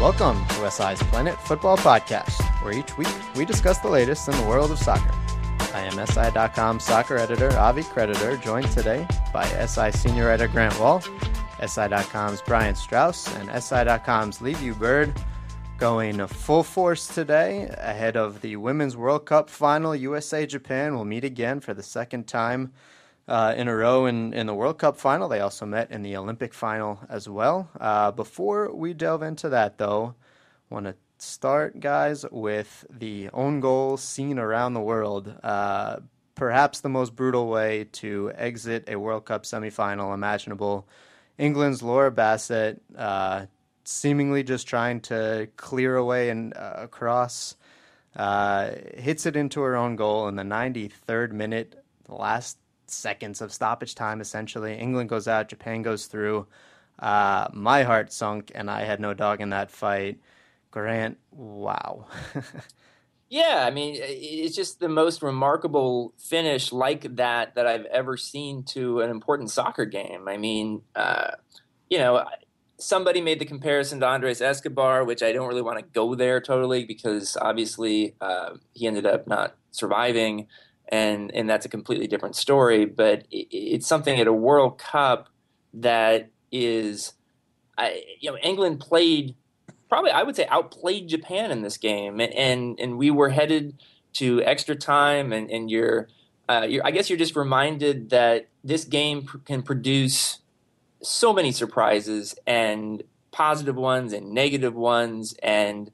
Welcome to SI's Planet Football Podcast, where each week we discuss the latest in the world of soccer. I am SI.com soccer editor Avi Creditor, joined today by SI senior editor Grant Wahl, SI.com's Brian Straus, and SI.com's Liviu Bird going full force today ahead of the Women's World Cup final. USA Japan will meet again for the second time uh, in a row in, in the World Cup final. They also met in the Olympic final as well. Uh, before we delve into that, though, want to start, guys, with the own goal seen around the world. Uh, perhaps the most brutal way to exit a World Cup semifinal imaginable. England's Laura Bassett, uh, seemingly just trying to clear away and uh, across, uh, hits it into her own goal in the 93rd minute, the last seconds of stoppage time, essentially. England goes out, Japan goes through. Uh, my heart sunk, and I had no dog in that fight. Grant, wow. yeah, I mean, it's just the most remarkable finish like that that I've ever seen to an important soccer game. I mean, uh, you know, somebody made the comparison to Andres Escobar, which I don't really want to go there totally because obviously uh, he ended up not surviving and and that's a completely different story. But it, it's something at a World Cup that is, I, you know, England played probably I would say outplayed Japan in this game, and and, and we were headed to extra time, and and you're, uh, you're I guess you're just reminded that this game pr- can produce so many surprises and positive ones and negative ones and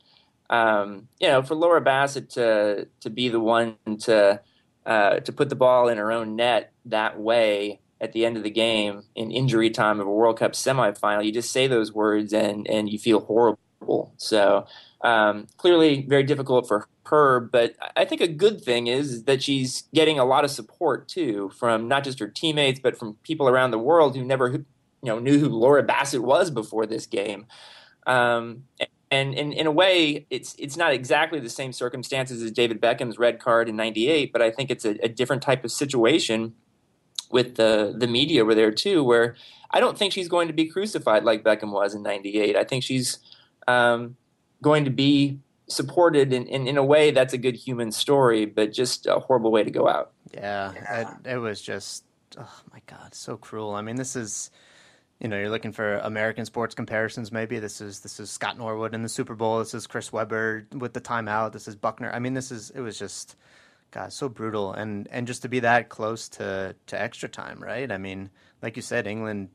um, you know for Laura Bassett to to be the one to uh, to put the ball in her own net that way at the end of the game in injury time of a World Cup semifinal, you just say those words and and you feel horrible. So um, clearly, very difficult for her. But I think a good thing is that she's getting a lot of support too from not just her teammates, but from people around the world who never you know knew who Laura Bassett was before this game. Um, and in, in a way, it's it's not exactly the same circumstances as David Beckham's red card in '98, but I think it's a, a, different type of situation with the the media over there too, where I don't think she's going to be crucified like Beckham was in '98. I think she's um, going to be supported in, in, in, a way that's a good human story, but just a horrible way to go out. Yeah, yeah. It, it was just oh my god, so cruel. I mean, this is you know, you're looking for American sports comparisons. Maybe this is this is Scott Norwood in the Super Bowl. This is Chris Webber with the timeout. This is Buckner. I mean, this is it was just, God, so brutal, and and just to be that close to to extra time, right? I mean, like you said, England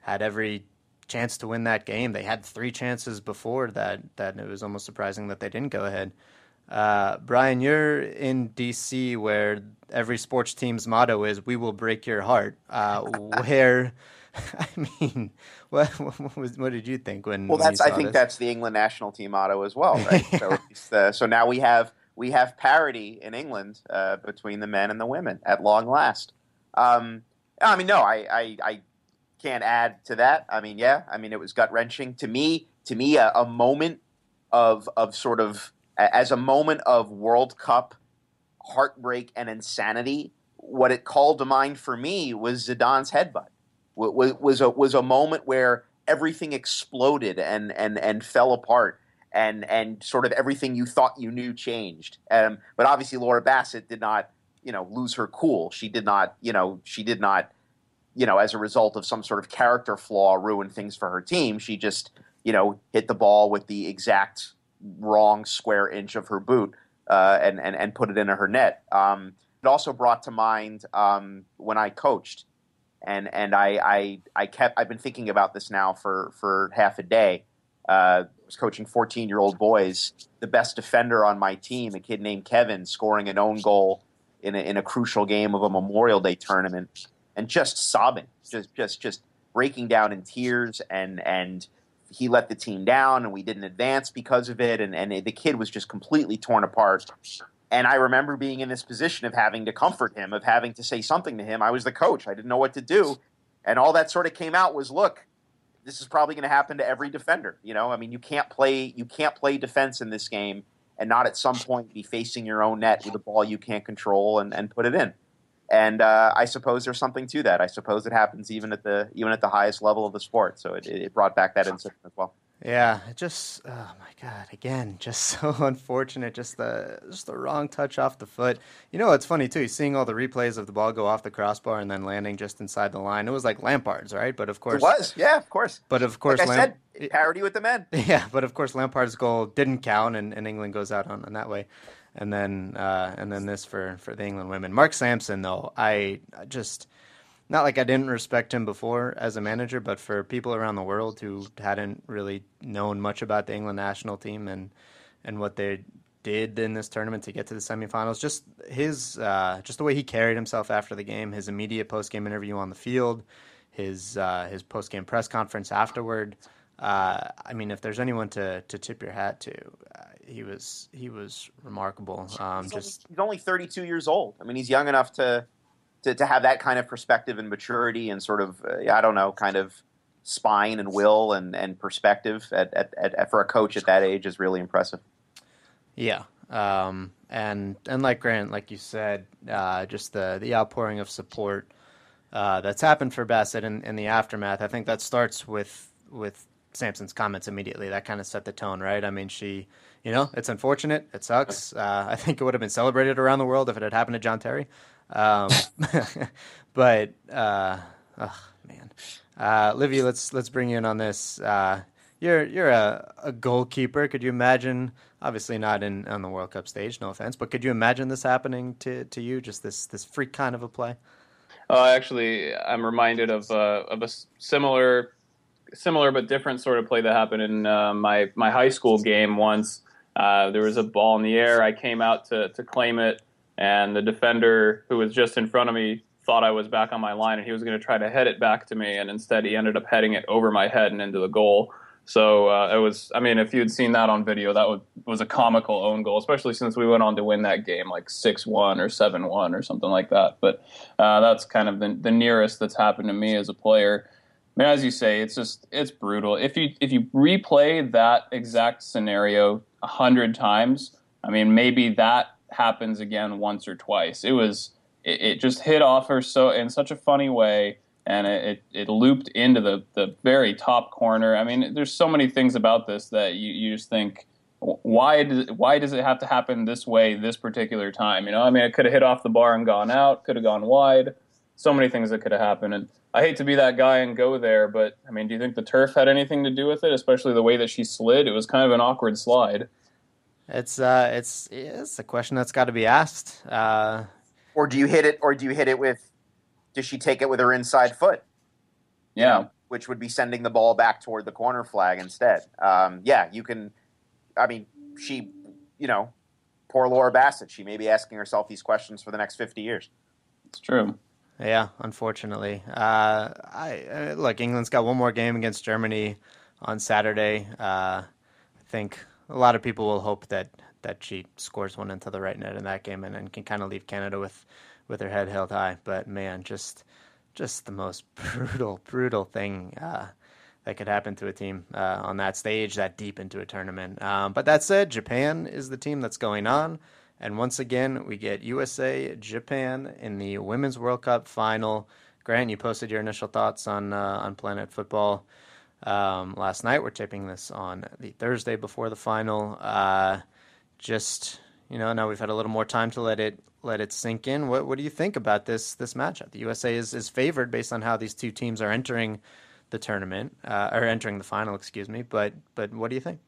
had every chance to win that game. They had three chances before that. That it was almost surprising that they didn't go ahead. Uh, Brian, you're in DC, where every sports team's motto is "We will break your heart." Uh, where I mean, what, what, was, what did you think when? Well, when that's I think this? that's the England national team motto as well, right? so, uh, so now we have we have parity in England uh, between the men and the women at long last. Um, I mean, no, I, I, I can't add to that. I mean, yeah, I mean it was gut wrenching to me. To me, a, a moment of of sort of as a moment of World Cup heartbreak and insanity. What it called to mind for me was Zidane's headbutt was, a was a moment where everything exploded and and and fell apart and and sort of everything you thought you knew changed. Um, but obviously, Laura Bassett did not, you know, lose her cool. She did not, you know, she did not, you know, as a result of some sort of character flaw, ruin things for her team. She just, you know, hit the ball with the exact wrong square inch of her boot uh, and and and put it into her net. Um, it also brought to mind um, when I coached and and I, I I kept I've been thinking about this now for for half a day. Uh, I was coaching 14 year old boys. The best defender on my team, a kid named Kevin, scoring an own goal in a, in a crucial game of a Memorial Day tournament. and just sobbing, just just just breaking down in tears, and and he let the team down, and we didn't advance because of it, and and the kid was just completely torn apart. And I remember being in this position of having to comfort him, of having to say something to him. I was the coach; I didn't know what to do, and all that sort of came out was, look, this is probably going to happen to every defender. You know, I mean, you can't play you can't play defense in this game and not at some point be facing your own net with a ball you can't control and, and put it in. And uh, I suppose there's something to that. I suppose it happens even at the even at the highest level of the sport. So it, it brought back that incident as well. Yeah, it just oh my god, again, just so unfortunate. Just the just the wrong touch off the foot. You know, it's funny too. You seeing all the replays of the ball go off the crossbar and then landing just inside the line. It was like Lampard's, right? But of course, it was. Yeah, of course. But of course, like I Lamp- said, parity with the men. Yeah, but of course, Lampard's goal didn't count, and, and England goes out on, on that way. And then uh, and then this for for the England women. Mark Sampson, though, I just not like I didn't respect him before as a manager, but for people around the world who hadn't really known much about the England national team and and what they did in this tournament to get to the semifinals, just his uh, just the way he carried himself after the game, his immediate post game interview on the field, his uh, his post game press conference afterward. Uh, I mean, if there's anyone to, to tip your hat to, uh, he was he was remarkable. Um, he's just only, he's only 32 years old. I mean, he's young enough to to, to have that kind of perspective and maturity and sort of uh, I don't know kind of spine and will and, and perspective at, at, at, for a coach at that age is really impressive. Yeah, um, and and like Grant, like you said, uh, just the the outpouring of support uh, that's happened for Bassett in, in the aftermath. I think that starts with with Sampson's comments immediately. That kind of set the tone, right? I mean, she, you know, it's unfortunate. It sucks. Uh, I think it would have been celebrated around the world if it had happened to John Terry. Um, but uh, oh man, uh, Livy, let's let's bring you in on this. Uh, you're you're a, a goalkeeper. Could you imagine? Obviously not in on the World Cup stage. No offense, but could you imagine this happening to to you? Just this this freak kind of a play. Uh, actually, I'm reminded of uh, of a similar similar but different sort of play that happened in uh, my my high school game once. Uh, there was a ball in the air. I came out to to claim it and the defender who was just in front of me thought I was back on my line and he was going to try to head it back to me, and instead he ended up heading it over my head and into the goal. So uh, it was, I mean, if you'd seen that on video, that was, a comical own goal, especially since we went on to win that game like 6 1 or 7 1 or something like that. But uh, that's kind of the, the nearest that's happened to me as a player. I mean, as you say, it's just it's brutal. If you if you replay that exact scenario a hundred times, I mean, maybe that happens again once or twice. It was it, it just hit off her so in such a funny way, and it, it, it looped into the the very top corner. I mean, there's so many things about this that you, you just think why does why does it have to happen this way this particular time? You know, I mean, it could have hit off the bar and gone out, could have gone wide. So many things that could have happened, and I hate to be that guy and go there, but I mean, do you think the turf had anything to do with it? Especially the way that she slid; it was kind of an awkward slide. It's uh, it's it's a question that's got to be asked. Uh, or do you hit it? Or do you hit it with? Does she take it with her inside foot? Yeah, which would be sending the ball back toward the corner flag instead. Um, yeah, you can. I mean, she, you know, poor Laura Bassett. She may be asking herself these questions for the next fifty years. It's true. Yeah, unfortunately. Uh, I uh, look. England's got one more game against Germany on Saturday. Uh, I think a lot of people will hope that that she scores one into the right net in that game and, and can kind of leave Canada with with her head held high. But man, just just the most brutal, brutal thing uh, that could happen to a team uh, on that stage, that deep into a tournament. Um, but that said, Japan is the team that's going on. And once again, we get USA Japan in the Women's World Cup final. Grant, you posted your initial thoughts on uh, on Planet Football um, last night. We're taping this on the Thursday before the final. Uh, just you know, now we've had a little more time to let it let it sink in. What what do you think about this this matchup? The USA is is favored based on how these two teams are entering the tournament uh, or entering the final. Excuse me, but but what do you think?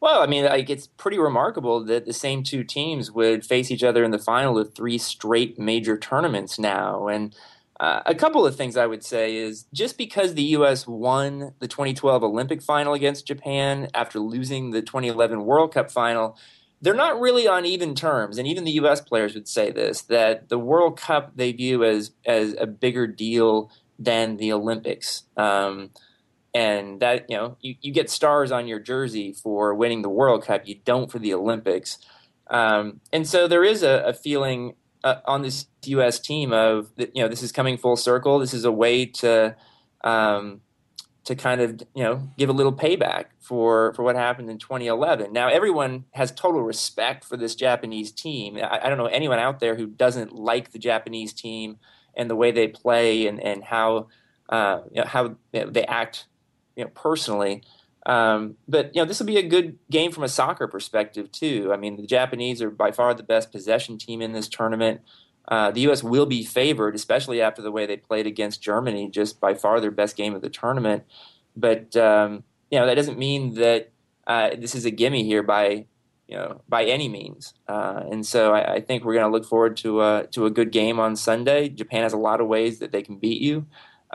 Well, I mean, like it's pretty remarkable that the same two teams would face each other in the final of three straight major tournaments now, and uh, a couple of things I would say is just because the U.S. won the 2012 Olympic final against Japan after losing the 2011 World Cup final they're not really on even terms, and even the U.S. players would say this: that the World Cup they view as as a bigger deal than the Olympics. Um, and that you know you, you get stars on your jersey for winning the World Cup. You don't for the Olympics. Um, and so there is a, a feeling uh, on this U.S. team of you know this is coming full circle. This is a way to um, to kind of you know give a little payback for for what happened in 2011. Now everyone has total respect for this Japanese team. I, I don't know anyone out there who doesn't like the Japanese team and the way they play and and how uh, you know, how you know, they act you know personally. Um, but you know this will be a good game from a soccer perspective too. I mean the Japanese are by far the best possession team in this tournament. Uh, the U.S. will be favored, especially after the way they played against Germany, just by far their best game of the tournament. But um, you know that doesn't mean that uh, this is a gimme here by you know by any means. Uh, and so I, I think we're going to look forward to a to a good game on Sunday. Japan has a lot of ways that they can beat you.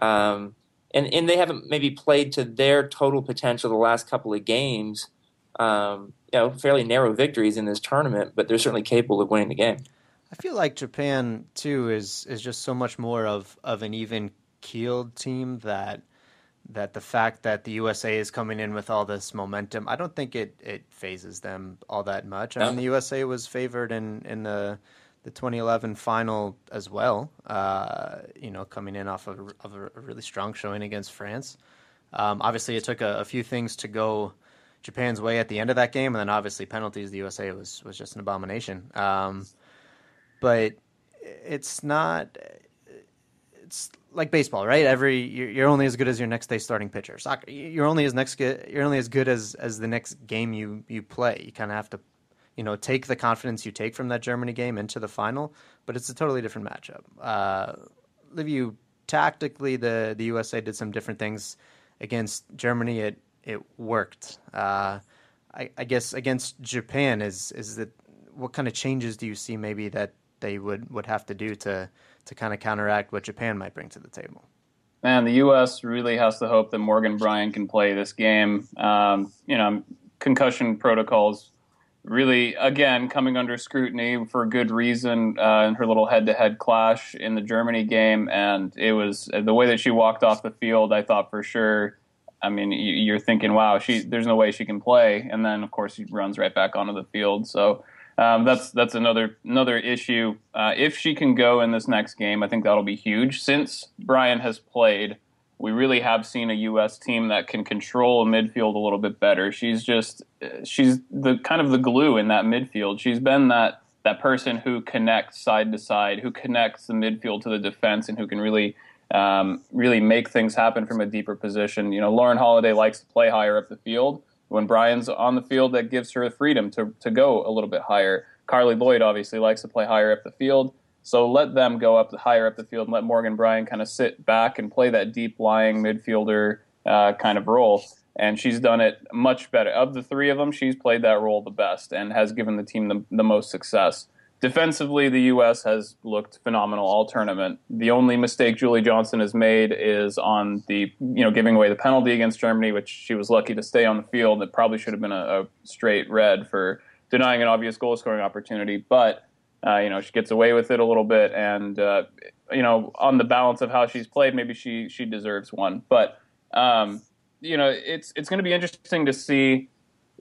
Um, and and they haven't maybe played to their total potential the last couple of games. Um, you know, fairly narrow victories in this tournament, but they're certainly capable of winning the game. I feel like Japan too is is just so much more of of an even keeled team that that the fact that the USA is coming in with all this momentum, I don't think it it phases them all that much. I mean, the USA was favored in in the the 2011 final as well. Uh, you know, coming in off of, of, a really strong showing against France. Um, obviously, it took a, a, few things to go Japan's way at the end of that game, and then obviously penalties. The USA was was just an abomination. Um, but it's not. It's like baseball, right? Every you're only as good as your next day starting pitcher. Soccer, you're only as next you're only as good as as the next game you you play. You kind of have to you know, take the confidence you take from that Germany game into the final, but it's a totally different matchup. Uh, Liviu, tactically, the the USA did some different things against Germany. It it worked. Uh, I, I, guess against Japan is is that what kind of changes do you see maybe that they would, would have to do to to kind of counteract what Japan might bring to the table? Man, the U.S. really has to hope that Morgan Brian can play this game. Um, you know, concussion protocols really, again, coming under scrutiny for good reason uh, in her little head to head clash in the Germany game. And it was the way that she walked off the field, I thought for sure. I mean, you're thinking, wow, she there's no way she can play, and then of course she runs right back onto the field. So um, that's that's another another issue. Uh, if she can go in this next game, I think that'll be huge. Since Brian has played, we really have seen a U.S. team that can control a midfield a little bit better. She's just she's the kind of the glue in that midfield. She's been that that person who connects side to side, who connects the midfield to the defense, and who can really um, really make things happen from a deeper position. You know, Lauren Holiday likes to play higher up the field. When Brian's on the field, that gives her the freedom to to go a little bit higher. Carli Lloyd obviously likes to play higher up the field. So let them go up higher up the field and let Morgan Brian kind of sit back and play that deep lying midfielder uh, kind of role. And she's done it much better. Of the three of them, she's played that role the best and has given the team the, the most success. Defensively, the U.S. has looked phenomenal all tournament. The only mistake Julie Johnston has made is on the, you know, giving away the penalty against Germany, which she was lucky to stay on the field. It probably should have been a, a straight red for denying an obvious goal scoring opportunity. But uh, you know, she gets away with it a little bit, and uh, you know, on the balance of how she's played, maybe she she deserves one. But um, you know, it's it's going to be interesting to see.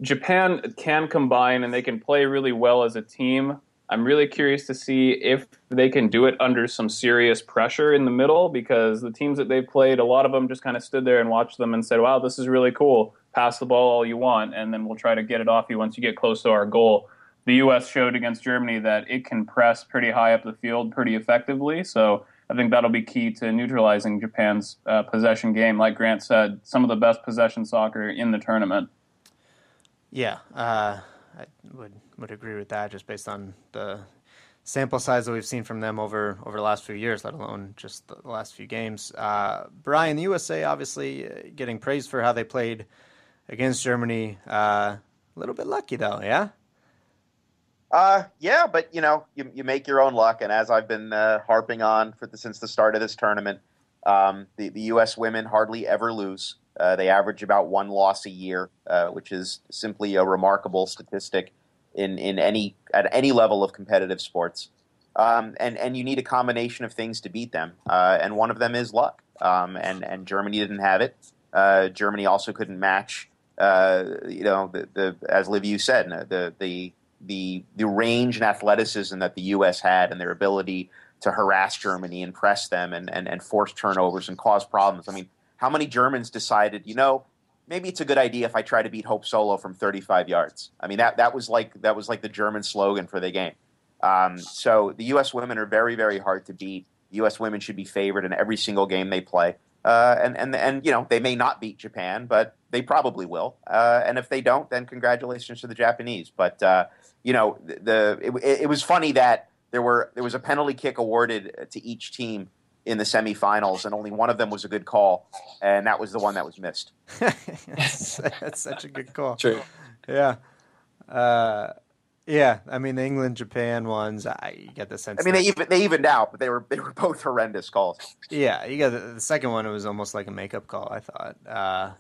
Japan can combine and they can play really well as a team. I'm really curious to see if they can do it under some serious pressure in the middle because the teams that they've played, a lot of them just kind of stood there and watched them and said, wow, this is really cool. Pass the ball all you want, and then we'll try to get it off you once you get close to our goal the U.S. showed against Germany that it can press pretty high up the field pretty effectively. So I think that'll be key to neutralizing Japan's uh, possession game. Like Grant said, some of the best possession soccer in the tournament. Yeah, uh, I would would agree with that. Just based on the sample size that we've seen from them over over the last few years, let alone just the last few games. Uh, Brian, the USA obviously uh, getting praised for how they played against Germany. Uh, a little bit lucky though, yeah. Uh, yeah, but you know, you, you make your own luck, and as I've been uh, harping on for the, since the start of this tournament, um, the the U.S. women hardly ever lose. Uh, they average about one loss a year, uh, which is simply a remarkable statistic. in in any at any level of competitive sports. Um, and and you need a combination of things to beat them, uh, and one of them is luck. Um, and and Germany didn't have it. Uh, Germany also couldn't match, uh, you know, the, the as Liviu said, the the the the range and athleticism that the U.S. had, and their ability to harass Germany and press them and, and, and force turnovers and cause problems. I mean, how many Germans decided, you know, maybe it's a good idea if I try to beat Hope Solo from 35 yards. I mean, that that was like that was like the German slogan for the game. Um, so the U.S. women are very very hard to beat. U.S. women should be favored in every single game they play. Uh, and and and you know they may not beat Japan, but they probably will. Uh, and if they don't, then congratulations to the Japanese. But uh, you know the, the it, it, was funny that there were there was a penalty kick awarded to each team in the semifinals, and only one of them was a good call, and that was the one that was missed. that's, that's, such a good call. True. Yeah. Uh, yeah, I mean the England Japan ones. I get the sense. I mean, that, they even they evened out, but they were they were both horrendous calls. Yeah, you got the, the second one. It was almost like a makeup call. I thought. Uh,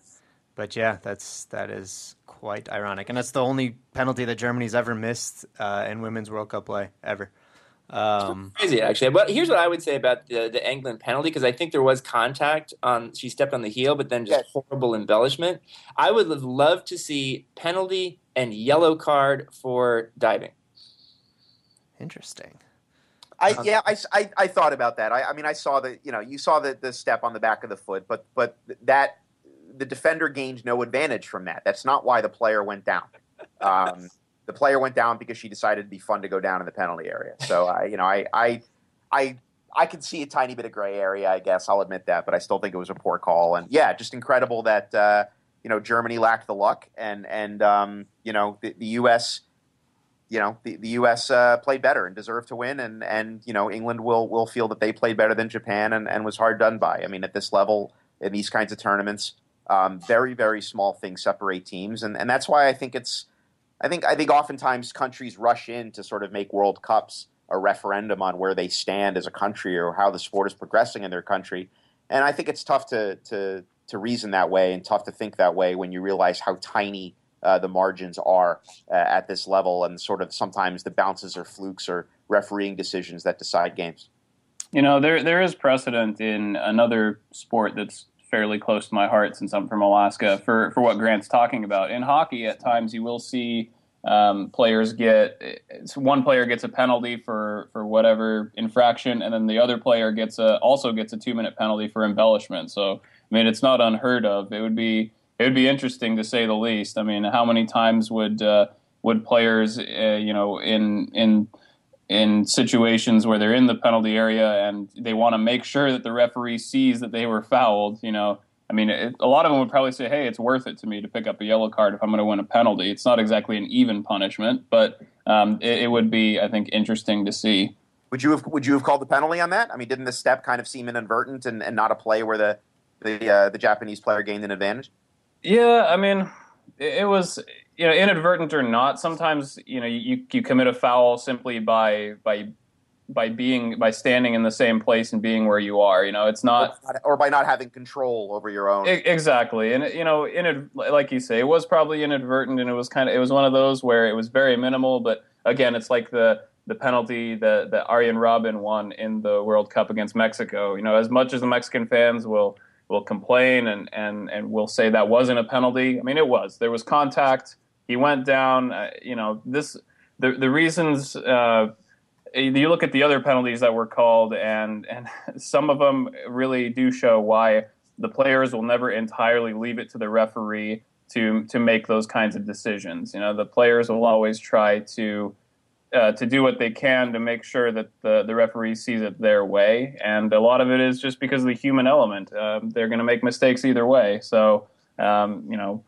but yeah, that's that is quite ironic, and that's the only penalty that Germany's ever missed uh, in women's World Cup play ever. Um, crazy, actually. But here's what I would say about the, the England penalty because I think there was contact on. She stepped on the heel, but then just yes. horrible embellishment. I would have loved to see penalty and yellow card for diving. Interesting. I yeah, I, I, I thought about that. I, I mean, I saw the you know you saw the the step on the back of the foot, but but that the defender gained no advantage from that. That's not why the player went down. Um, the player went down because she decided to be fun to go down in the penalty area. So I, you know, I, I, I, I can see a tiny bit of gray area. I guess I'll admit that, but I still think it was a poor call. And yeah, just incredible that uh, you know Germany lacked the luck, and and um, you know the, the U.S. You know the, the U.S. Uh, played better and deserved to win, and and you know England will will feel that they played better than Japan and, and was hard done by. I mean, at this level in these kinds of tournaments, um, very very small things separate teams, and and that's why I think it's I think I think oftentimes countries rush in to sort of make World Cups a referendum on where they stand as a country or how the sport is progressing in their country. And I think it's tough to to to reason that way and tough to think that way when you realize how tiny uh, the margins are uh, at this level and sort of sometimes the bounces or flukes or refereeing decisions that decide games. You know, there there is precedent in another sport that's fairly close to my heart since I'm from Alaska for, for what Grant's talking about. In hockey, at times you will see um, players get one player gets a penalty for, for whatever infraction, and then the other player gets a also gets a two minute penalty for embellishment. So I mean, it's not unheard of. It would be it would be interesting to say the least. I mean, how many times would uh, would players, uh, you know, in in in situations where they're in the penalty area and they want to make sure that the referee sees that they were fouled. You know, I mean, it, a lot of them would probably say, "Hey, it's worth it to me to pick up a yellow card if I'm going to win a penalty." It's not exactly an even punishment, but um, it, it, would be, I think, interesting to see. Would you have Would you have called the penalty on that? I mean, didn't the step kind of seem inadvertent and, and not a play where the the uh, the Japanese player gained an advantage? Yeah, I mean, it, it was you know, inadvertent or not, sometimes you know you, you commit a foul simply by by by being by standing in the same place and being where you are. You know, it's not or by not having control over your own. Exactly, and you know, in like you say, it was probably inadvertent, and it was kind of it was one of those where it was very minimal. But again, it's like the the penalty that that Arjen Robben won in the World Cup against Mexico. You know, as much as the Mexican fans will will complain and and and will say that wasn't a penalty. I mean, it was. There was contact he went down. Uh, you know, this the the reasons. Uh, you look at the other penalties that were called, and and some of them really do show why the players will never entirely leave it to the referee to to make those kinds of decisions. You know, the players will always try to uh, to do what they can to make sure that the the referee sees it their way, and a lot of it is just because of the human element. Um, they're going to make mistakes either way, so. Um, you know,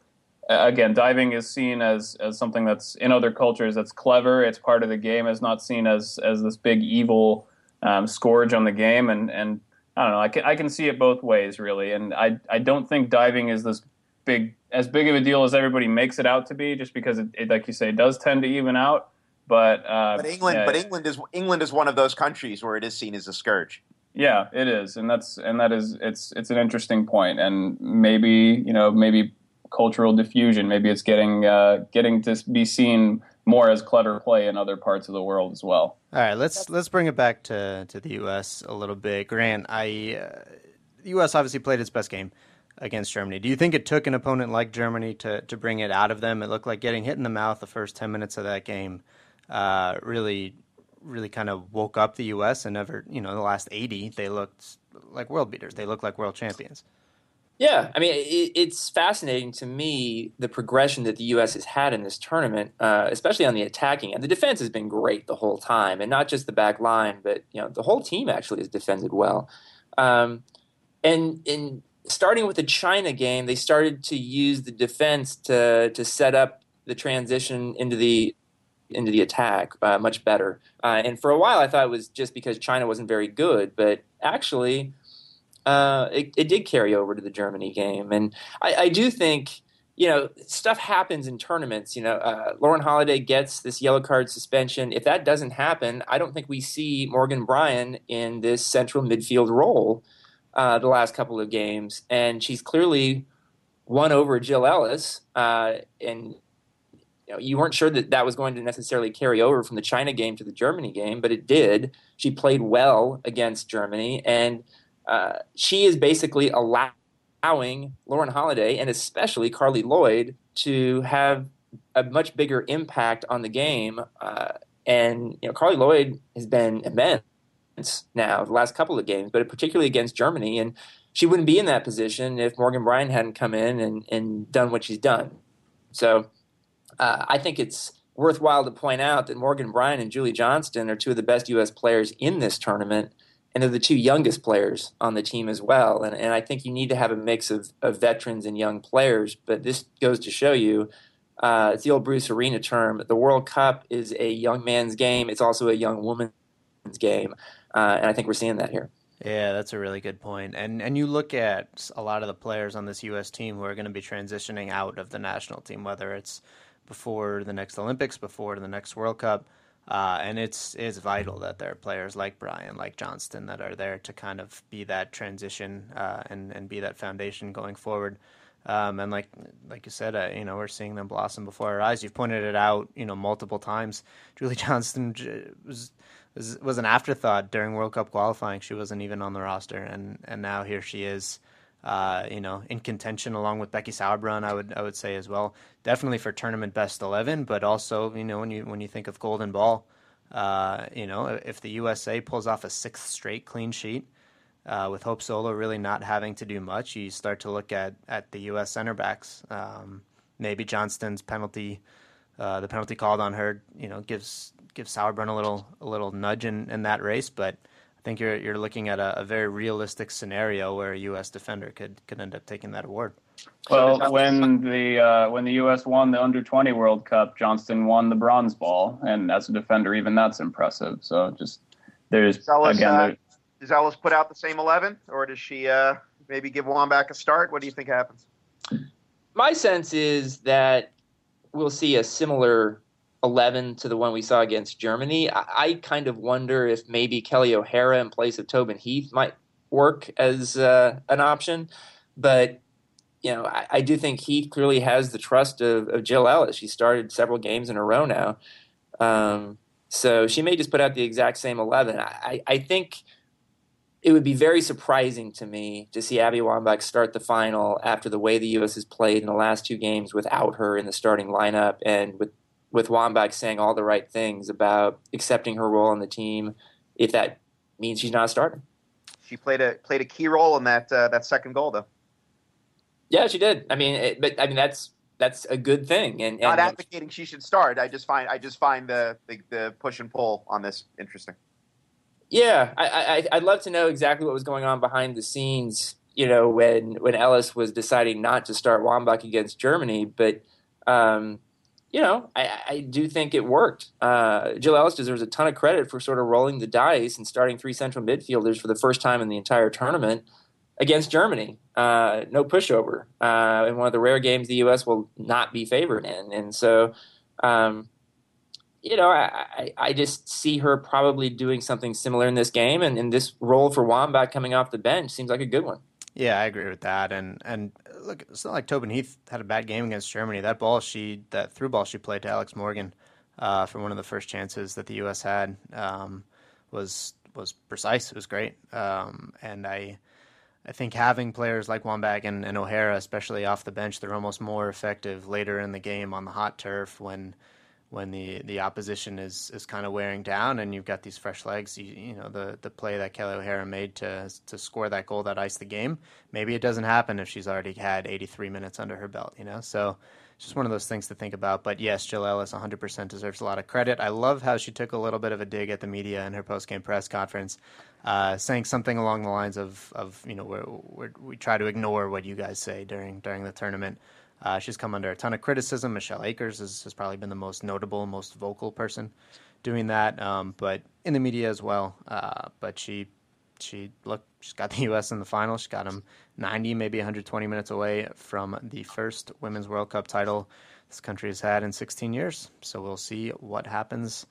again, diving is seen as, as something that's in other cultures that's clever. It's part of the game. It's not seen as as this big evil um, scourge on the game. And and I don't know. I can I can see it both ways really. And I I don't think diving is this big as big of a deal as everybody makes it out to be. Just because it, it like you say, does tend to even out. But uh, but England yeah, but England is England is one of those countries where it is seen as a scourge. Yeah, it is, and that's and that is it's it's an interesting point, and maybe you know maybe cultural diffusion. Maybe it's getting uh, getting to be seen more as clutter play in other parts of the world as well. All right, let's let's bring it back to to the U.S. a little bit. Grant, I uh, the U.S. obviously played its best game against Germany. Do you think it took an opponent like Germany to to bring it out of them? It looked like getting hit in the mouth the first ten minutes of that game uh, really really kind of woke up the U.S. and never, you know, the last eighty they looked like world beaters. They looked like world champions. Yeah, I mean, it, it's fascinating to me the progression that the U.S. has had in this tournament, uh, especially on the attacking end. The defense has been great the whole time, and not just the back line, but you know the whole team actually has defended well. Um, and in starting with the China game, they started to use the defense to to set up the transition into the into the attack uh, much better. Uh, and for a while, I thought it was just because China wasn't very good, but actually uh, it, it, did carry over to the Germany game. And I, I, do think, you know, stuff happens in tournaments. You know, uh, Lauren Holiday gets this yellow card suspension. If that doesn't happen, I don't think we see Morgan Brian in this central midfield role uh, the last couple of games. And she's clearly won over Jill Ellis. Uh, and you, know, you weren't sure that that was going to necessarily carry over from the China game to the Germany game, but it did. She played well against Germany. And uh, she is basically allowing Lauren Holiday and especially Carli Lloyd to have a much bigger impact on the game. Uh, and you know, Carli Lloyd has been immense now the last couple of games, but particularly against Germany. And she wouldn't be in that position if Morgan Brian hadn't come in and, and done what she's done. So uh, I think it's worthwhile to point out that Morgan Brian and Julie Johnston are two of the best U.S. players in this tournament and they're the two youngest players on the team as well. And, and I think you need to have a mix of, of veterans and young players. But this goes to show you uh, it's the old Bruce Arena term. The World Cup is a young man's game. It's also a young woman's game, uh, and I think we're seeing that here. Yeah, that's a really good point. And and you look at a lot of the players on this U.S. team who are going to be transitioning out of the national team, whether it's before the next Olympics, before the next World Cup. Uh, and it's it's vital that there are players like Brian, like Johnston, that are there to kind of be that transition uh, and and be that foundation going forward. Um, and like like you said, uh, you know, we're seeing them blossom before our eyes. You've pointed it out, you know, multiple times. Julie Johnston was was, was an afterthought during World Cup qualifying. She wasn't even on the roster, and and now here she is uh, you know, in contention along with Becky Sauerbrunn, I would I would say as well. Definitely for tournament best eleven, but also you know when you when you think of golden ball, uh, you know if the USA pulls off a sixth straight clean sheet, uh, with Hope Solo really not having to do much, you start to look at at the U.S. center backs. Um, maybe Johnston's penalty, uh, the penalty called on her, you know, gives gives Sauerbrunn a little a little nudge in, in that race, but I think you're you're looking at a, a, very realistic scenario where a U.S. defender could could end up taking that award. Well, when the uh, when the U.S. won the Under 20 World Cup, Johnston won the bronze ball, and as a defender, even that's impressive. So just there's Ellis, again. Uh, does Ellis put out the same 11, or does she uh, maybe give Wambach a start? What do you think happens? My sense is that we'll see a similar 11 to the one we saw against Germany. I, I, kind of wonder if maybe Kelley O'Hara in place of Tobin Heath might work as uh, an option. But, you know, I, I, do think Heath clearly has the trust of, of, Jill Ellis. She started several games in a row now. Um, so she may just put out the exact same 11. I, I think it would be very surprising to me to see Abby Wambach start the final after the way the U.S. has played in the last two games without her in the starting lineup and with with Wambach saying all the right things about accepting her role on the team, if that means she's not a starter. She played a played a key role in that uh, that second goal, though. Yeah, she did. I mean, it, but I mean that's that's a good thing. And, and not advocating she should start. I just find I just find the, the, the push and pull on this interesting. Yeah, I, I I'd love to know exactly what was going on behind the scenes. You know, when when Ellis was deciding not to start Wambach against Germany, but um, you know, I, I do think it worked. Uh, Jill Ellis deserves a ton of credit for sort of rolling the dice and starting three central midfielders for the first time in the entire tournament against Germany. Uh, no pushover uh, in one of the rare games the U.S. will not be favored in, and so. Um, you know, I, I just see her probably doing something similar in this game, and, and this role for Wambach coming off the bench seems like a good one. Yeah, I agree with that. And and look, it's not like Tobin Heath had a bad game against Germany. That ball she that through ball she played to Alex Morgan uh, for one of the first chances that the U.S. had um, was was precise. It was great, um, and I I think having players like Wambach and, and O'Hara, especially off the bench, they're almost more effective later in the game on the hot turf when when the, the opposition is, is kind of wearing down and you've got these fresh legs. You, you know the the play that Kelley O'Hara made to to score that goal that iced the game. Maybe it doesn't happen if she's already had 83 minutes under her belt. You know, so it's just one of those things to think about. But yes, Jill Ellis 100% deserves a lot of credit. I love how she took a little bit of a dig at the media in her post-game press conference, uh, saying something along the lines of, of you know, we're, we try to ignore what you guys say during during the tournament. Uh, she's come under a ton of criticism. Michelle Akers has, has, probably been the most notable, most vocal person doing that, um, but in the media as well. Uh, but she she look she's got the U.S. in the final. She got them 90, maybe 120 minutes away from the first Women's World Cup title this country has had in 16 years. So we'll see what happens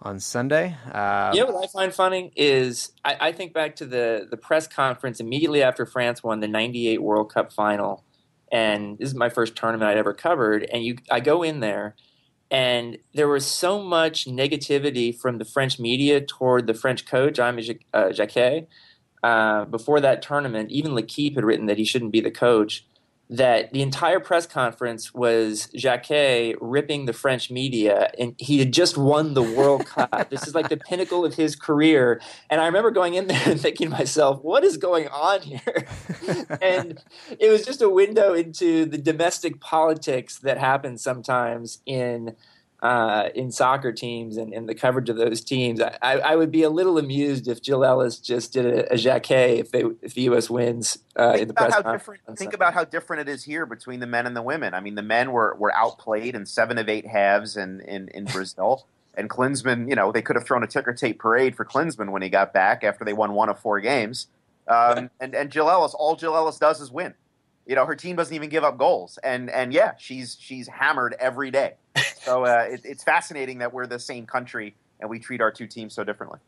on Sunday. Uh, you know what I find funny is I, I, think back to the the press conference immediately after France won the '98 World Cup final, and this is my first tournament I'd ever covered. And you, I go in there, and there was so much negativity from the French media toward the French coach, uh, Jacquet uh, before that tournament, even L'Equipe had written that he shouldn't be the coach. That the entire press conference was Jacquet ripping the French media, and he had just won the World Cup. This is like the pinnacle of his career. And I remember going in there and thinking to myself, what is going on here? and it was just a window into the domestic politics that happens sometimes in uh, in soccer teams and, and, the coverage of those teams. I, I, would be a little amused if Jill Ellis just did a, a Jacquet if they if the U.S. wins uh, in the press conference. Think about how different it is here between the men and the women. I mean, the men were, were outplayed in seven of eight halves in, in, in Brazil. and Klinsmann, you know, they could have thrown a ticker tape parade for Klinsmann when he got back after they won one of four games. Um, and, and Jill Ellis, all Jill Ellis does is win. You know, her team doesn't even give up goals. And, and yeah, she's, she's hammered every day. So uh, it, it's fascinating that we're the same country and we treat our two teams so differently.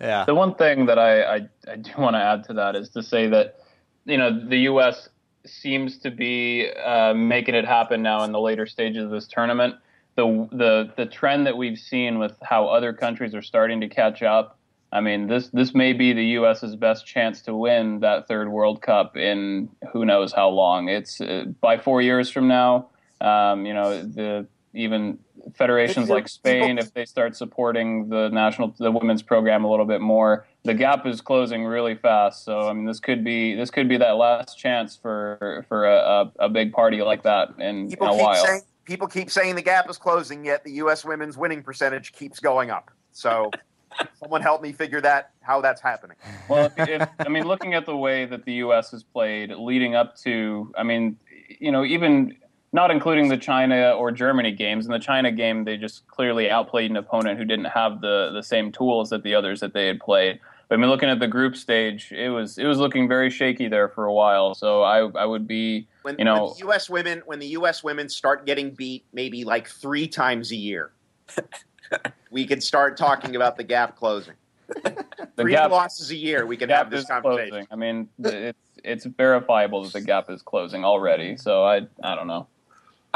Yeah. The one thing that I, I, I do want to add to that is to say that, you know, the U.S. seems to be uh, making it happen now in the later stages of this tournament. The, the, the trend that we've seen with how other countries are starting to catch up. I mean, this, this may be the U.S.'s best chance to win that third World Cup in who knows how long. It's uh, by four years from now. Um, you know, the even federations like Spain, if they start supporting the national the women's program a little bit more, the gap is closing really fast. So I mean, this could be this could be that last chance for for a, a, a big party like that in, in a while. Saying, people keep saying the gap is closing, yet the U.S. women's winning percentage keeps going up. So. someone help me figure that how that's happening. Well, if, I mean, looking at the way that the U.S. has played leading up to, I mean, you know, even not including the China or Germany games. In the China game, they just clearly outplayed an opponent who didn't have the the same tools that the others that they had played. But I mean, looking at the group stage, it was it was looking very shaky there for a while. So I I would be when, you know when the U.S. women when the U.S. women start getting beat maybe like three times a year, we could start talking about the gap closing. three gap, losses a year, we could have this conversation. Closing. I mean, it's it's verifiable that the gap is closing already. So I I don't know.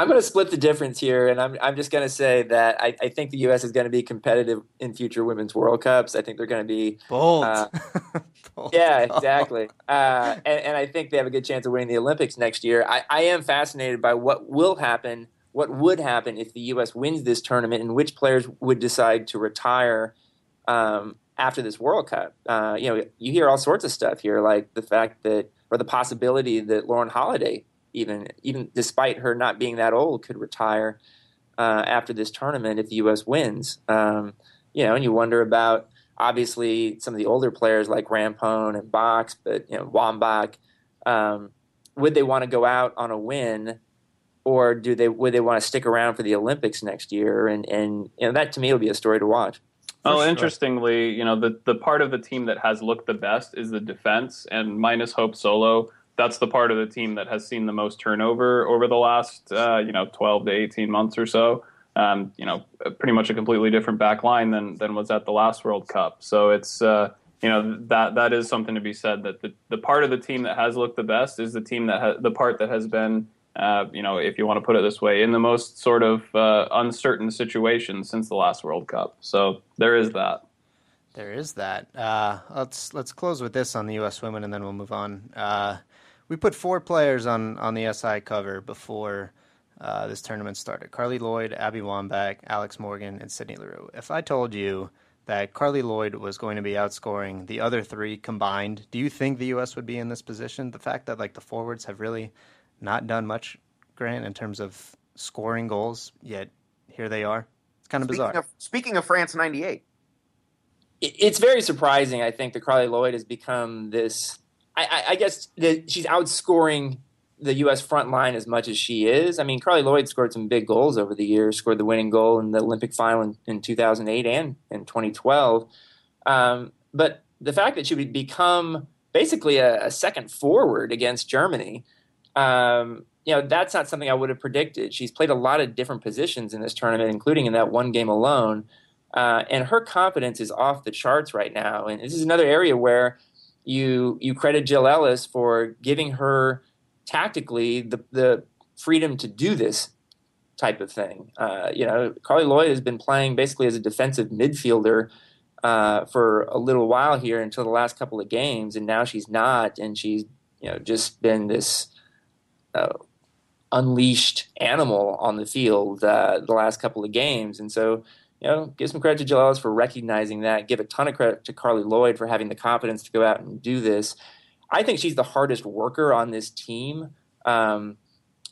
I'm going to split the difference here, and I'm I'm just going to say that I, I think the U.S. is going to be competitive in future women's World Cups. I think they're going to be bold. Uh, bold. Yeah, exactly. Uh, and, and I think they have a good chance of winning the Olympics next year. I, I am fascinated by what will happen, what would happen if the U.S. wins this tournament, and which players would decide to retire um, after this World Cup. Uh, you know, you hear all sorts of stuff here, like the fact that, or the possibility that Lauren Holiday even even despite her not being that old, could retire uh, after this tournament if the U.S. wins. Um, you know, and you wonder about obviously some of the older players like Rampone and Boxx, but you know Wambach. Um, would they want to go out on a win, or do they would they want to stick around for the Olympics next year? And and you know that to me will be a story to watch. Oh, sure. interestingly, you know the the part of the team that has looked the best is the defense, and minus Hope Solo that's the part of the team that has seen the most turnover over the last uh, you know 12 to 18 months or so. Um, you know, pretty much a completely different back line than than was at the last World Cup. So it's uh, you know that that is something to be said that the, the part of the team that has looked the best is the team that ha- the part that has been uh, you know, if you want to put it this way, in the most sort of uh, uncertain situation since the last World Cup. So there is that. There is that. Uh, let's let's close with this on the U.S. women, and then we'll move on. We put four players on on the SI cover before uh, this tournament started: Carli Lloyd, Abby Wambach, Alex Morgan, and Sydney Leroux. If I told you that Carli Lloyd was going to be outscoring the other three combined, do you think the U.S. would be in this position? The fact that like the forwards have really not done much, Grant, in terms of scoring goals, yet here they are. It's kind of speaking bizarre. Of, speaking of France '98, it's very surprising. I think that Carli Lloyd has become this. I, I, guess that she's outscoring the U.S. front line as much as she is. I mean, Carli Lloyd scored some big goals over the years. Scored the winning goal in the Olympic final in, in 2008 and in 2012. Um, but the fact that she would become basically a, a second forward against Germany, um, you know, that's not something I would have predicted. She's played a lot of different positions in this tournament, including in that one game alone. Uh, and her confidence is off the charts right now. And this is another area where you you credit Jill Ellis for giving her tactically the the freedom to do this type of thing. Uh, you know, Carli Lloyd has been playing basically as a defensive midfielder uh, for a little while here until the last couple of games, and now she's not, and she's you know just been this uh, unleashed animal on the field uh, the last couple of games, and so you know, give some credit to Ellis for recognizing that. Give a ton of credit to Carli Lloyd for having the confidence to go out and do this. I think she's the hardest worker on this team. Um,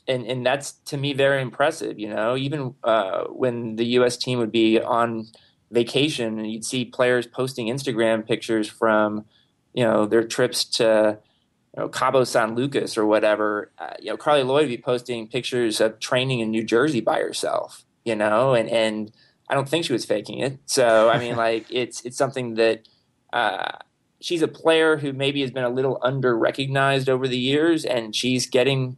and, and that's to me very impressive. You know, even uh, when the U.S. team would be on vacation, and you'd see players posting Instagram pictures from, you know, their trips to you know, Cabo San Lucas or whatever. Uh, you know, Carli Lloyd would be posting pictures of training in New Jersey by herself. You know, and and I don't think she was faking it. So I mean, like it's it's something that uh, she's a player who maybe has been a little under recognized over the years, and she's getting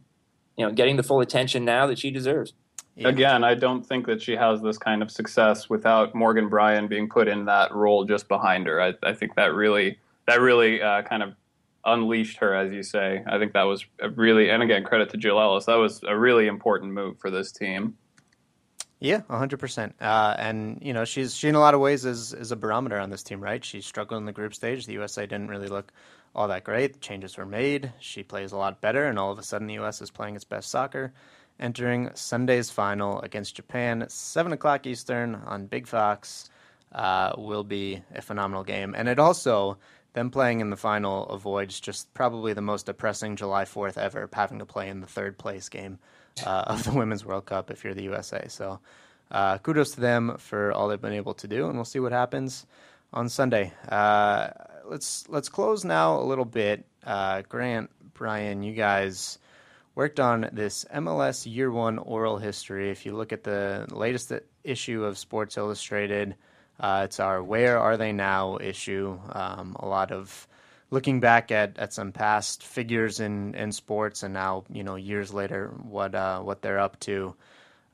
you know getting the full attention now that she deserves. Yeah. Again, I don't think that she has this kind of success without Morgan Brian being put in that role just behind her. I, I think that really that really uh, kind of unleashed her, as you say. I think that was really, and again, credit to Jill Ellis. That was a really important move for this team. Yeah, hundred uh, percent. And you know, she's she in a lot of ways is is a barometer on this team, right? She struggled in the group stage. The USA didn't really look all that great. Changes were made. She plays a lot better, and all of a sudden, the US is playing its best soccer. Entering Sunday's final against Japan, seven o'clock Eastern on Big Fox, uh, will be a phenomenal game. And it also them playing in the final avoids just probably the most depressing July Fourth ever, having to play in the third place game uh, of the Women's World Cup if you're the USA. So uh, kudos to them for all they've been able to do, and we'll see what happens on Sunday. Uh, let's let's close now a little bit. Uh, Grant, Brian, you guys worked on this MLS Year One oral history. If you look at the latest issue of Sports Illustrated, uh, it's our "Where Are They Now" issue. Um, a lot of looking back at, at some past figures in, in sports and now you know years later what uh, what they're up to.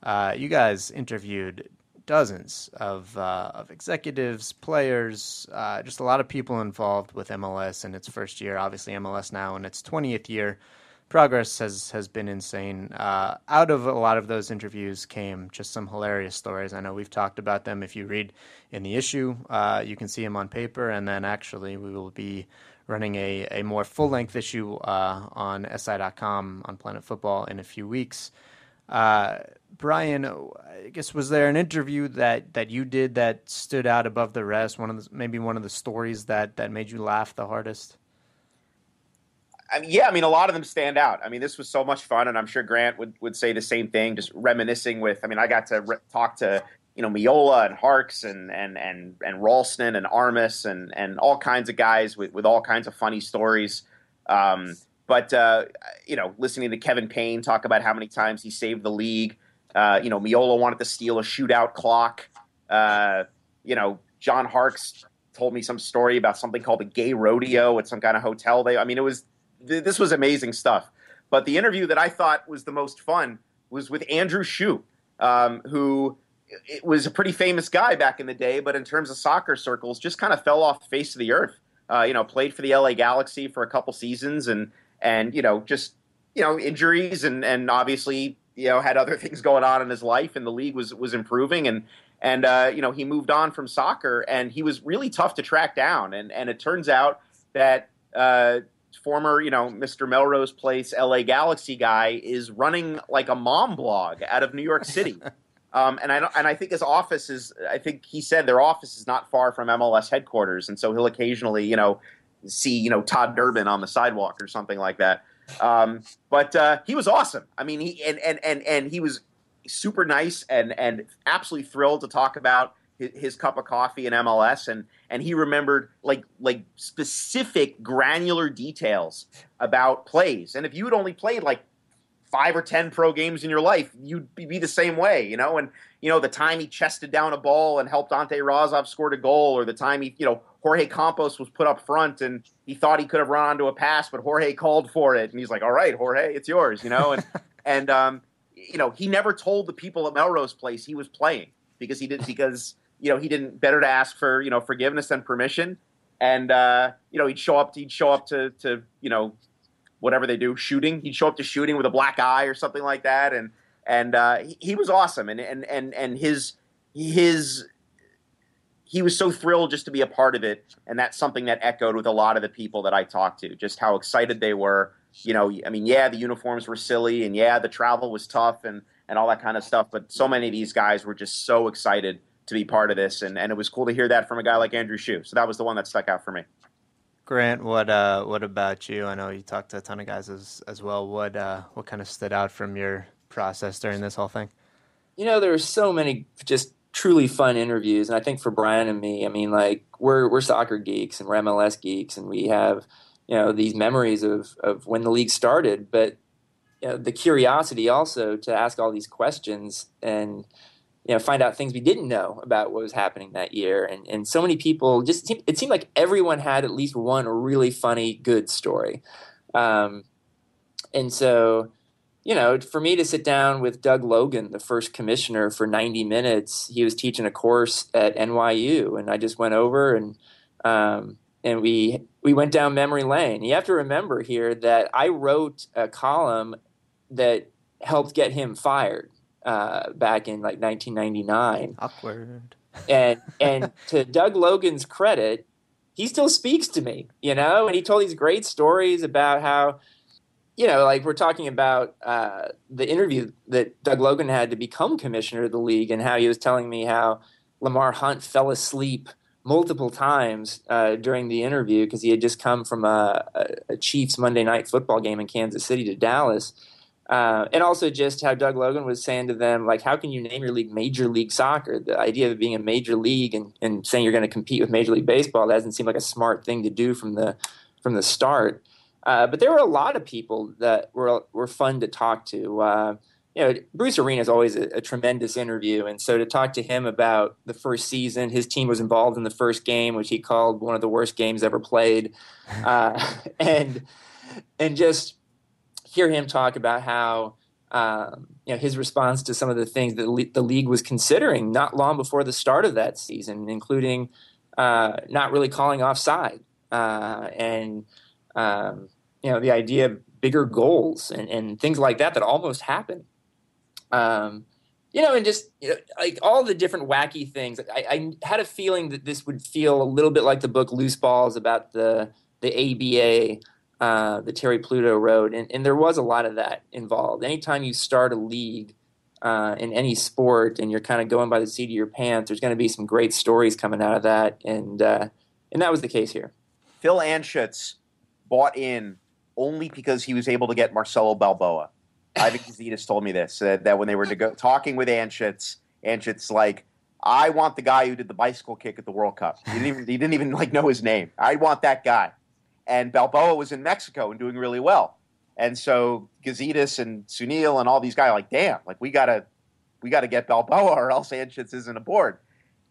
Uh, you guys interviewed dozens of uh, of executives, players, uh, just a lot of people involved with MLS in its first year. Obviously, MLS now in its twentieth year. Progress has has been insane. Uh, out of a lot of those interviews came just some hilarious stories. I know we've talked about them. If you read in the issue, uh, you can see them on paper, and then actually we will be running a, a more full length issue uh, on SI.com on Planet Football in a few weeks. Uh, Brian, I guess was there an interview that, that you did that stood out above the rest? One of the, maybe one of the stories that, that made you laugh the hardest. I mean, yeah, I mean, a lot of them stand out. I mean, this was so much fun, and I'm sure Grant would, would say the same thing. Just reminiscing with, I mean, I got to re- talk to you know Meola and Harkes and and and and Ralston and Armas and and all kinds of guys with with all kinds of funny stories. Um, but uh, you know, listening to Kevin Payne talk about how many times he saved the league. Uh, you know, Meola wanted to steal a shootout clock. Uh, you know, John Harkes told me some story about something called a gay rodeo at some kind of hotel. They, I mean, it was th- this was amazing stuff. But the interview that I thought was the most fun was with Andrew Shue, um, who it was a pretty famous guy back in the day, but in terms of soccer circles, just kind of fell off the face of the earth. Uh, you know, played for the LA Galaxy for a couple seasons, and and you know, just you know injuries and and obviously you know had other things going on in his life, and the league was was improving and. And uh, you know he moved on from soccer, and he was really tough to track down. And and it turns out that uh, former, you know, Mr. Melrose Place, LA Galaxy guy is running like a mom blog out of New York City. um, and I and I think his office is. I think he said their office is not far from MLS headquarters, and so he'll occasionally, you know, see you know Todd Durbin on the sidewalk or something like that. Um, but uh, he was awesome. I mean, he and and and and he was super nice and and absolutely thrilled to talk about his, his, cup of coffee in MLS and and he remembered like like specific granular details about plays. And if you had only played like five or ten pro games in your life, you'd be the same way, you know. And you know the time he chested down a ball and helped Ante Razov score a goal, or the time he, you know, Jorge Campos was put up front and he thought he could have run onto a pass, but Jorge called for it, and he's like, "All right, Jorge, it's yours," you know. And and um, you know, he never told the people at Melrose Place he was playing because he didn't because you know he didn't better to ask for you know forgiveness than permission, and uh, you know he'd show up he'd show up to to you know whatever they do shooting he'd show up to shooting with a black eye or something like that, and and uh, he, he was awesome, and and and and his his he was so thrilled just to be a part of it, and that's something that echoed with a lot of the people that I talked to, just how excited they were you know, I mean, yeah, the uniforms were silly, and yeah, the travel was tough, and and all that kind of stuff. But so many of these guys were just so excited to be part of this, and, and it was cool to hear that from a guy like Andrew Shue. So that was the one that stuck out for me. Grant, what uh, what about you? I know you talked to a ton of guys as as well. What uh, what kind of stood out from your process during this whole thing? You know, there were so many just truly fun interviews, and I think for Brian and me, I mean, like we're we're soccer geeks and we're MLS geeks, and we have you know these memories of of when the league started, but you know, the curiosity also to ask all these questions and you know find out things we didn't know about what was happening that year. And and so many people just it seemed like everyone had at least one really funny good story. Um, and so you know for me to sit down with doug logan the first commissioner for 90 minutes he was teaching a course at nyu and i just went over and um, and we we went down memory lane. You have to remember here that I wrote a column that helped get him fired uh, back in like 1999. Awkward. And and to Doug Logan's credit, he still speaks to me, you know, and he told these great stories about how, you know, like we're talking about uh, the interview that Doug Logan had to become commissioner of the league, and how he was telling me how Lamar Hunt fell asleep multiple times uh, during the interview because he had just come from a, a, Chiefs Monday night football game in Kansas City to Dallas. Uh, and also just how Doug Logan was saying to them, like, how can you name your league Major League Soccer? The idea of being a major league and, and saying you're going to compete with Major League Baseball doesn't seem like a smart thing to do from the from the start. Uh, but there were a lot of people that were were fun to talk to. Uh, you know, Bruce Arena is always a, a, tremendous interview, and so to talk to him about the first season, his team was involved in the first game, which he called one of the worst games ever played, uh, and and just hear him talk about how um, you know his response to some of the things that le- the league was considering not long before the start of that season, including uh, not really calling offside uh, and um, you know the idea of bigger goals and, and things like that that almost happened um, you know, and just you know, like all the different wacky things. I, I, had a feeling that this would feel a little bit like the book Loose Balls about the the ABA uh, that Terry Pluto wrote, and, and there was a lot of that involved. Anytime you start a league uh, in any sport and you're kind of going by the seat of your pants, there's going to be some great stories coming out of that, and uh, and that was the case here. Phil Anschutz bought in only because he was able to get Marcelo Balboa. Ivan Gazidis told me this uh, that when they were go- talking with Anschutz, Anschutz like, I want the guy who did the bicycle kick at the World Cup. He didn't even, he didn't even like know his name. I want that guy. And Balboa was in Mexico and doing really well. And so Gazidis and Sunil and all these guys like, damn, like we gotta we gotta get Balboa or else Anschutz isn't aboard.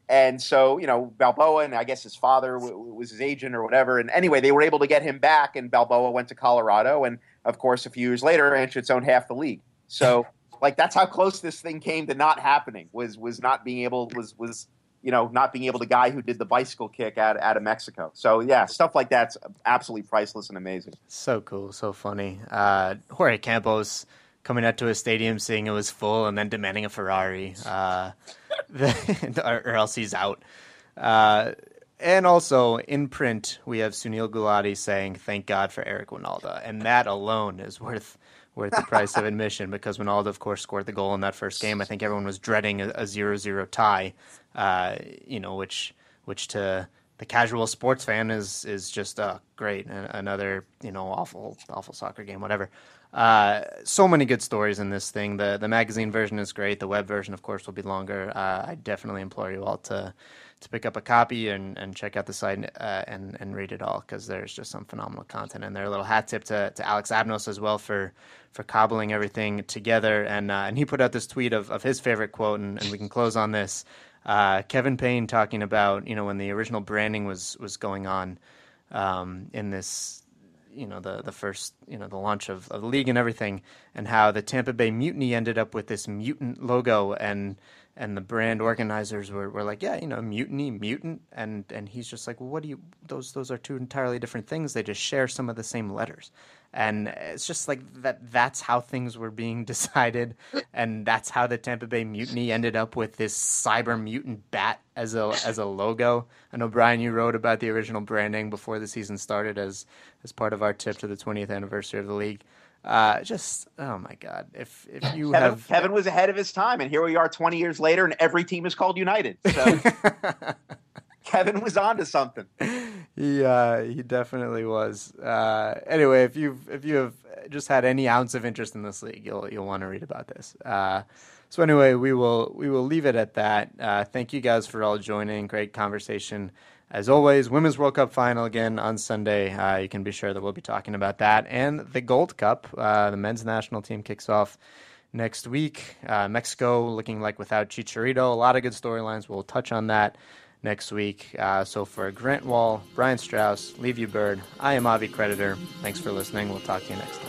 And so, you know, Balboa and I guess his father w- was his agent or whatever. And anyway, they were able to get him back, and Balboa went to Colorado. And of course, a few years later, Anschutz owned half the league. So, like, that's how close this thing came to not happening. Was was not being able was was you know, not being able to guy who did the bicycle kick out, out of Mexico. So yeah, stuff like that's absolutely priceless and amazing. So cool, so funny. Uh, Jorge Campos coming out to a stadium, seeing it was full, and then demanding a Ferrari, uh, or, else he's out. Uh, and also in print, we have Sunil Gulati saying, "Thank God for Eric Wynalda," and that alone is worth worth the price of admission because Wynalda, of course, scored the goal in that first game. I think everyone was dreading a, a 0-0 tie, uh, you know, which which to the casual sports fan is is just uh, great. Another you know awful awful soccer game, whatever. Uh, so many good stories in this thing. The the magazine version is great. The web version, of course, will be longer. Uh, I definitely implore you all to to pick up a copy and, and check out the site uh, and and read it all because there's just some phenomenal content and there. A little hat tip to, to Alex Abnos as well for for cobbling everything together. And uh, and he put out this tweet of, of his favorite quote, and, and we can close on this. Uh, Kevin Payne talking about you know when the original branding was was going on um, in this you know the the first you know the launch of, of the league and everything, and how the Tampa Bay Mutiny ended up with this mutant logo and and the brand organizers were, were like, yeah, you know, mutiny, mutant, and and he's just like, well, what do you? Those those are two entirely different things. They just share some of the same letters, and it's just like that. That's how things were being decided, and that's how the Tampa Bay Mutiny ended up with this cyber mutant bat as a as a logo. I know Brian, you wrote about the original branding before the season started as as part of our tip to the 20th anniversary of the league. Uh, just oh my god! If if you Kevin, have Kevin was ahead of his time, and here we are, twenty years later, and every team is called United. So Kevin was onto something. He uh, he definitely was. Uh, anyway, if you if you have just had any ounce of interest in this league, you'll you'll want to read about this. Uh, so anyway, we will we will leave it at that. Uh, thank you guys for all joining. Great conversation as always, Women's World Cup final again on Sunday. Uh, you can be sure that we'll be talking about that. And the Gold Cup, uh, the men's national team kicks off next week. Uh, Mexico looking like without Chicharito. A lot of good storylines. We'll touch on that next week. Uh, so for Grant Wahl, Brian Straus, Leave You Bird, I am Avi Creditor. Thanks for listening. We'll talk to you next time.